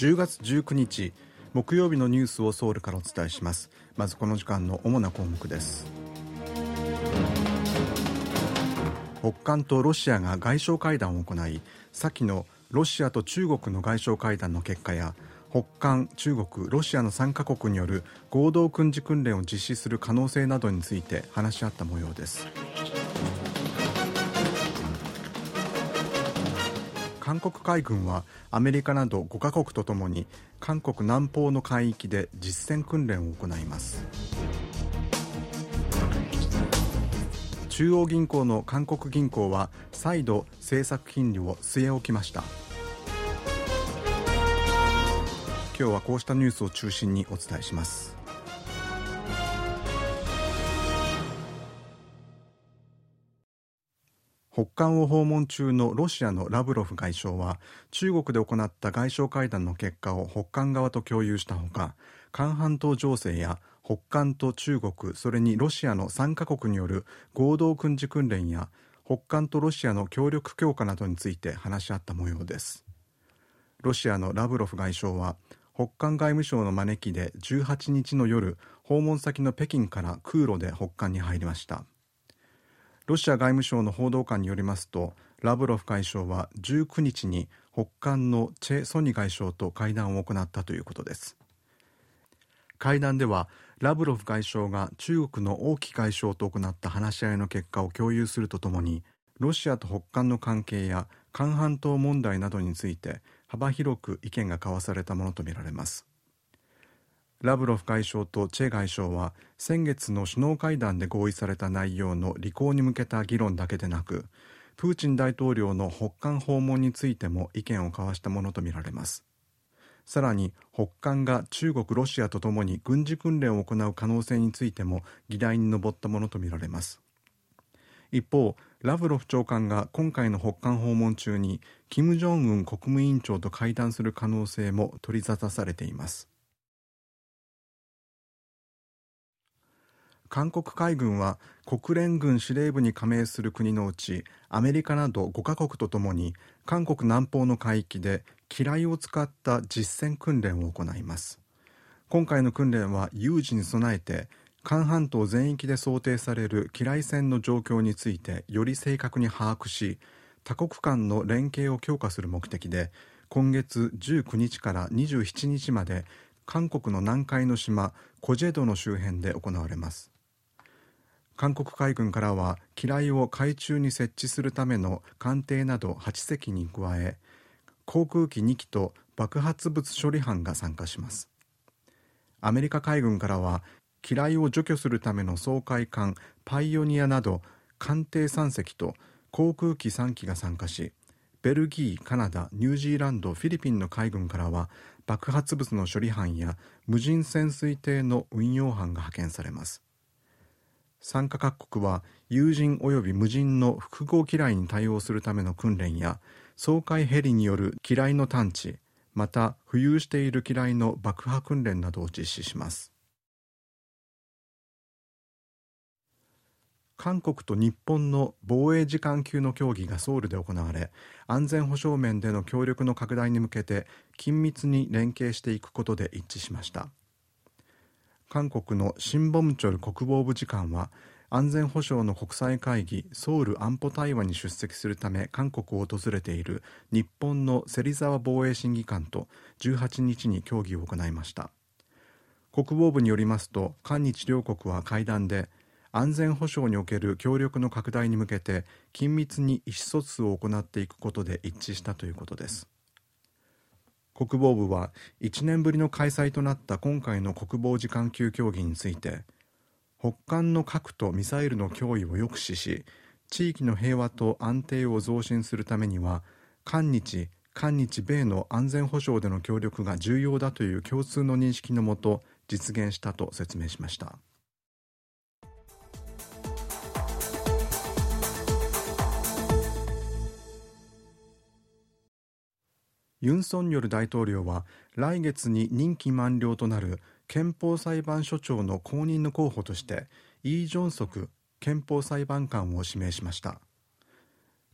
10月19日木曜日のニュースをソウルからお伝えします。まずこの時間の主な項目です。北韓とロシアが外相会談を行い先のロシアと中国の外相会談の結果や北韓、中国、ロシアの3カ国による合同軍事訓練を実施する可能性などについて話し合った模様です。韓国海軍はアメリカなど5カ国とともに韓国南方の海域で実戦訓練を行います。中央銀行の韓国銀行は再度政策金利を据え置きました。今日はこうしたニュースを中心にお伝えします。北韓を訪問中のロシアのラブロフ外相は中国で行った外相会談の結果を北韓側と共有したほか韓半島情勢や北韓と中国それにロシアの3カ国による合同軍事訓練や北韓とロシアの協力強化などについて話し合った模様です。ロシアのラブロフ外相は北韓外務省の招きで18日の夜訪問先の北京から空路で北韓に入りました。ロシア外務省の報道官によりますとラブロフ外相は19日に北韓のチェ・ソニ外相と会談を行ったということです。会談ではラブロフ外相が中国の王毅外相と行った話し合いの結果を共有するとともにロシアと北韓の関係や韓半島問題などについて幅広く意見が交わされたものとみられます。ラブロフ外相とチェ外相は先月の首脳会談で合意された内容の履行に向けた議論だけでなくプーチン大統領の北韓訪問についても意見を交わしたものとみられます。さらに北韓が中国ロシアとともに軍事訓練を行う可能性についても議題に上ったものとみられます。一方ラブロフ長官が今回の北韓訪問中に金正恩国務委員長と会談する可能性も取り沙汰されています。韓国海軍は国連軍司令部に加盟する国のうちアメリカなど5カ国とともに韓国南方の海域で機雷を使った実戦訓練を行います。今回の訓練は有事に備えて韓半島全域で想定される機雷戦の状況についてより正確に把握し多国間の連携を強化する目的で今月19日から27日まで韓国の南海の島コジェドの周辺で行われます。韓国海軍からは機雷を海中に設置するための艦艇など8隻に加え航空機2機と爆発物処理班が参加します。アメリカ海軍からは機雷を除去するための掃海艦パイオニアなど艦艇3隻と航空機3機が参加しベルギー、カナダ、ニュージーランド、フィリピンの海軍からは爆発物の処理班や無人潜水艇の運用班が派遣されます。参加各国は有人及び無人の複合機雷に対応するための訓練や掃海ヘリによる機雷の探知また浮遊している機雷の爆破訓練などを実施します。韓国と日本の防衛時間級の協議がソウルで行われ安全保障面での協力の拡大に向けて緊密に連携していくことで一致しました。韓国のシン・ボムチョル国防部次官は安全保障の国際会議ソウル安保対話に出席するため韓国を訪れている日本の芹沢防衛審議官と18日に協議を行いました。国防部によりますと韓日両国は会談で安全保障における協力の拡大に向けて緊密に意思疎通を行っていくことで一致したということです。国防部は1年ぶりの開催となった今回の国防次官級協議について北韓の核とミサイルの脅威を抑止し地域の平和と安定を増進するためには韓日韓日米の安全保障での協力が重要だという共通の認識のもと実現したと説明しました。ユン・ソンニョル大統領は来月に任期満了となる憲法裁判所長の後任の候補としてイ・ジョンソク憲法裁判官を指名しました。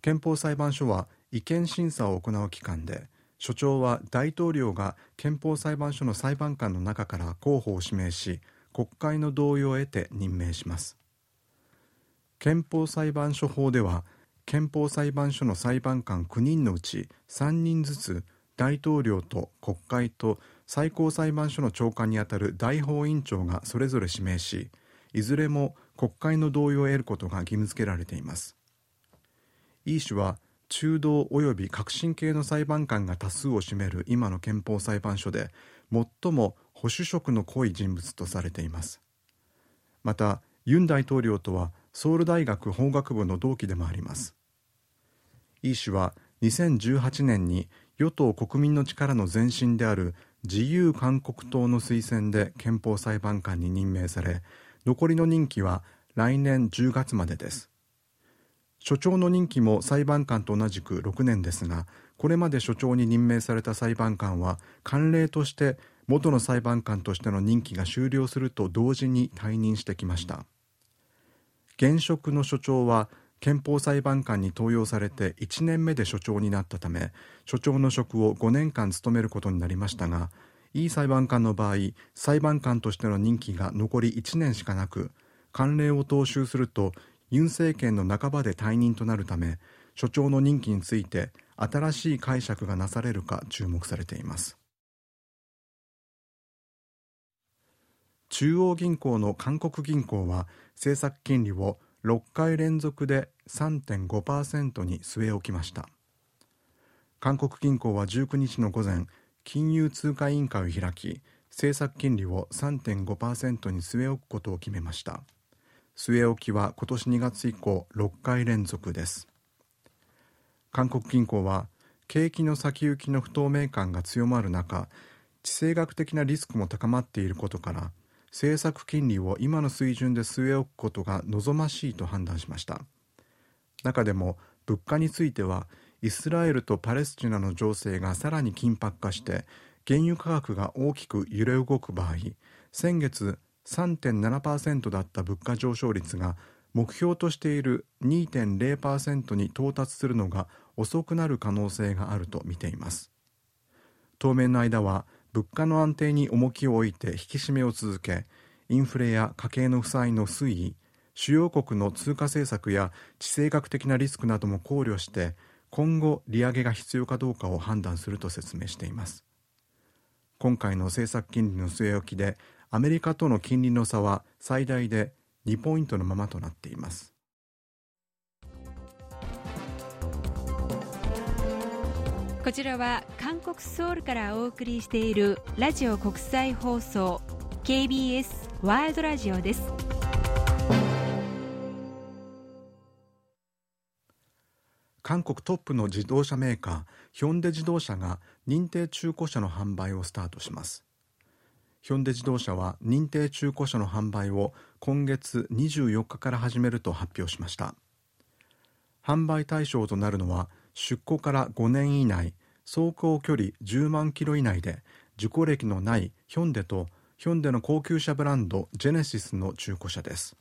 憲法裁判所は違憲審査を行う機関で所長は大統領が憲法裁判所の裁判官の中から候補を指名し国会の同意を得て任命します。憲法裁判所法では憲法裁判所の裁判官9人のうち3人ずつ大統領と国会と最高裁判所の長官にあたる大法院長がそれぞれ指名しいずれも国会の同意を得ることが義務付けられています。イー氏は中道及び革新系の裁判官が多数を占める今の憲法裁判所で最も保守色の濃い人物とされています。またユン大統領とはソウル大学法学部の同期でもあります。イ氏は2018年に与党国民の力の前身である自由韓国党の推薦で憲法裁判官に任命され残りの任期は来年10月までです。所長の任期も裁判官と同じく6年ですがこれまで所長に任命された裁判官は慣例として元の裁判官としての任期が終了すると同時に退任してきました。現職の所長は憲法裁判官に登用されて1年目で所長になったため所長の職を5年間務めることになりましたがいい裁判官の場合裁判官としての任期が残り1年しかなく慣例を踏襲するとユン政権の半ばで退任となるため所長の任期について新しい解釈がなされるか注目されています。中央銀行の韓国銀行は政策金利を6回連続で3.5%に据え置きました。韓国銀行は19日の午前金融通貨委員会を開き政策金利を3.5%に据え置くことを決めました。据え置きは今年2月以降6回連続です。韓国銀行は景気の先行きの不透明感が強まる中地政学的なリスクも高まっていることから政策金利を今の水準で据え置くことが望ましいと判断しました。中でも物価についてはイスラエルとパレスチナの情勢がさらに緊迫化して原油価格が大きく揺れ動く場合先月3.7%だった物価上昇率が目標としている2.0%に到達するのが遅くなる可能性があると見ています。当面の間は物価の安定に重きを置いて引き締めを続けインフレや家計の負債の推移主要国の通貨政策や地政学的なリスクなども考慮して今後利上げが必要かどうかを判断すると説明しています。今回の政策金利の据え置きでアメリカとの金利の差は最大で2ポイントのままとなっています。こちらは韓国ソウルからお送りしているラジオ国際放送 KBS ワールドラジオです。韓国トップの自動車メーカーヒョンデ自動車が認定中古車の販売をスタートします。ヒョンデ自動車は認定中古車の販売を今月24日から始めると発表しました。販売対象となるのは出庫から5年以内走行距離10万キロ以内で事故歴のないヒョンデとヒョンデの高級車ブランドジェネシスの中古車です。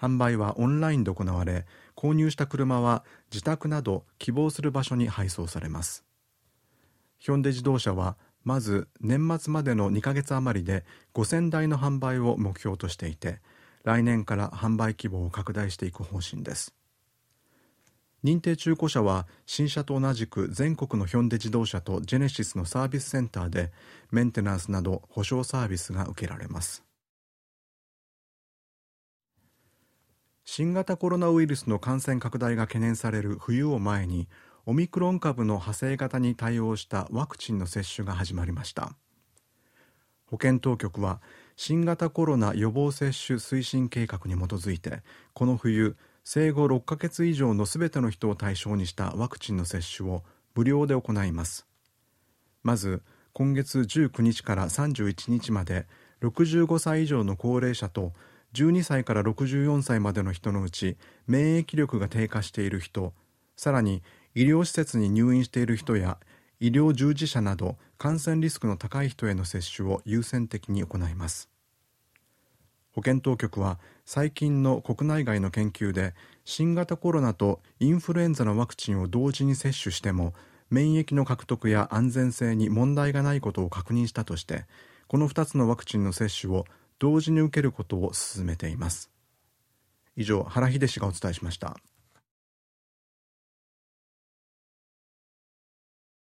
販売はオンラインで行われ購入した車は自宅など希望する場所に配送されます。ヒョンデ自動車はまず年末までの2ヶ月余りで5000台の販売を目標としていて来年から販売規模を拡大していく方針です。認定中古車は新車と同じく全国のヒョンデ自動車とジェネシスのサービスセンターでメンテナンスなど保証サービスが受けられます。新型コロナウイルスの感染拡大が懸念される冬を前にオミクロン株の派生型に対応したワクチンの接種が始まりました。保健当局は新型コロナ予防接種推進計画に基づいてこの冬生後6ヶ月以上のすべての人を対象にしたワクチンの接種を無料で行います。まず今月19日から31日まで65歳以上の高齢者と12歳から64歳までの人のうち免疫力が低下している人さらに医療施設に入院している人や医療従事者など感染リスクの高い人への接種を優先的に行います。保健当局は最近の国内外の研究で新型コロナとインフルエンザのワクチンを同時に接種しても免疫の獲得や安全性に問題がないことを確認したとしてこの2つのワクチンの接種を同時に受けることを進めています。以上原秀氏がお伝えしました。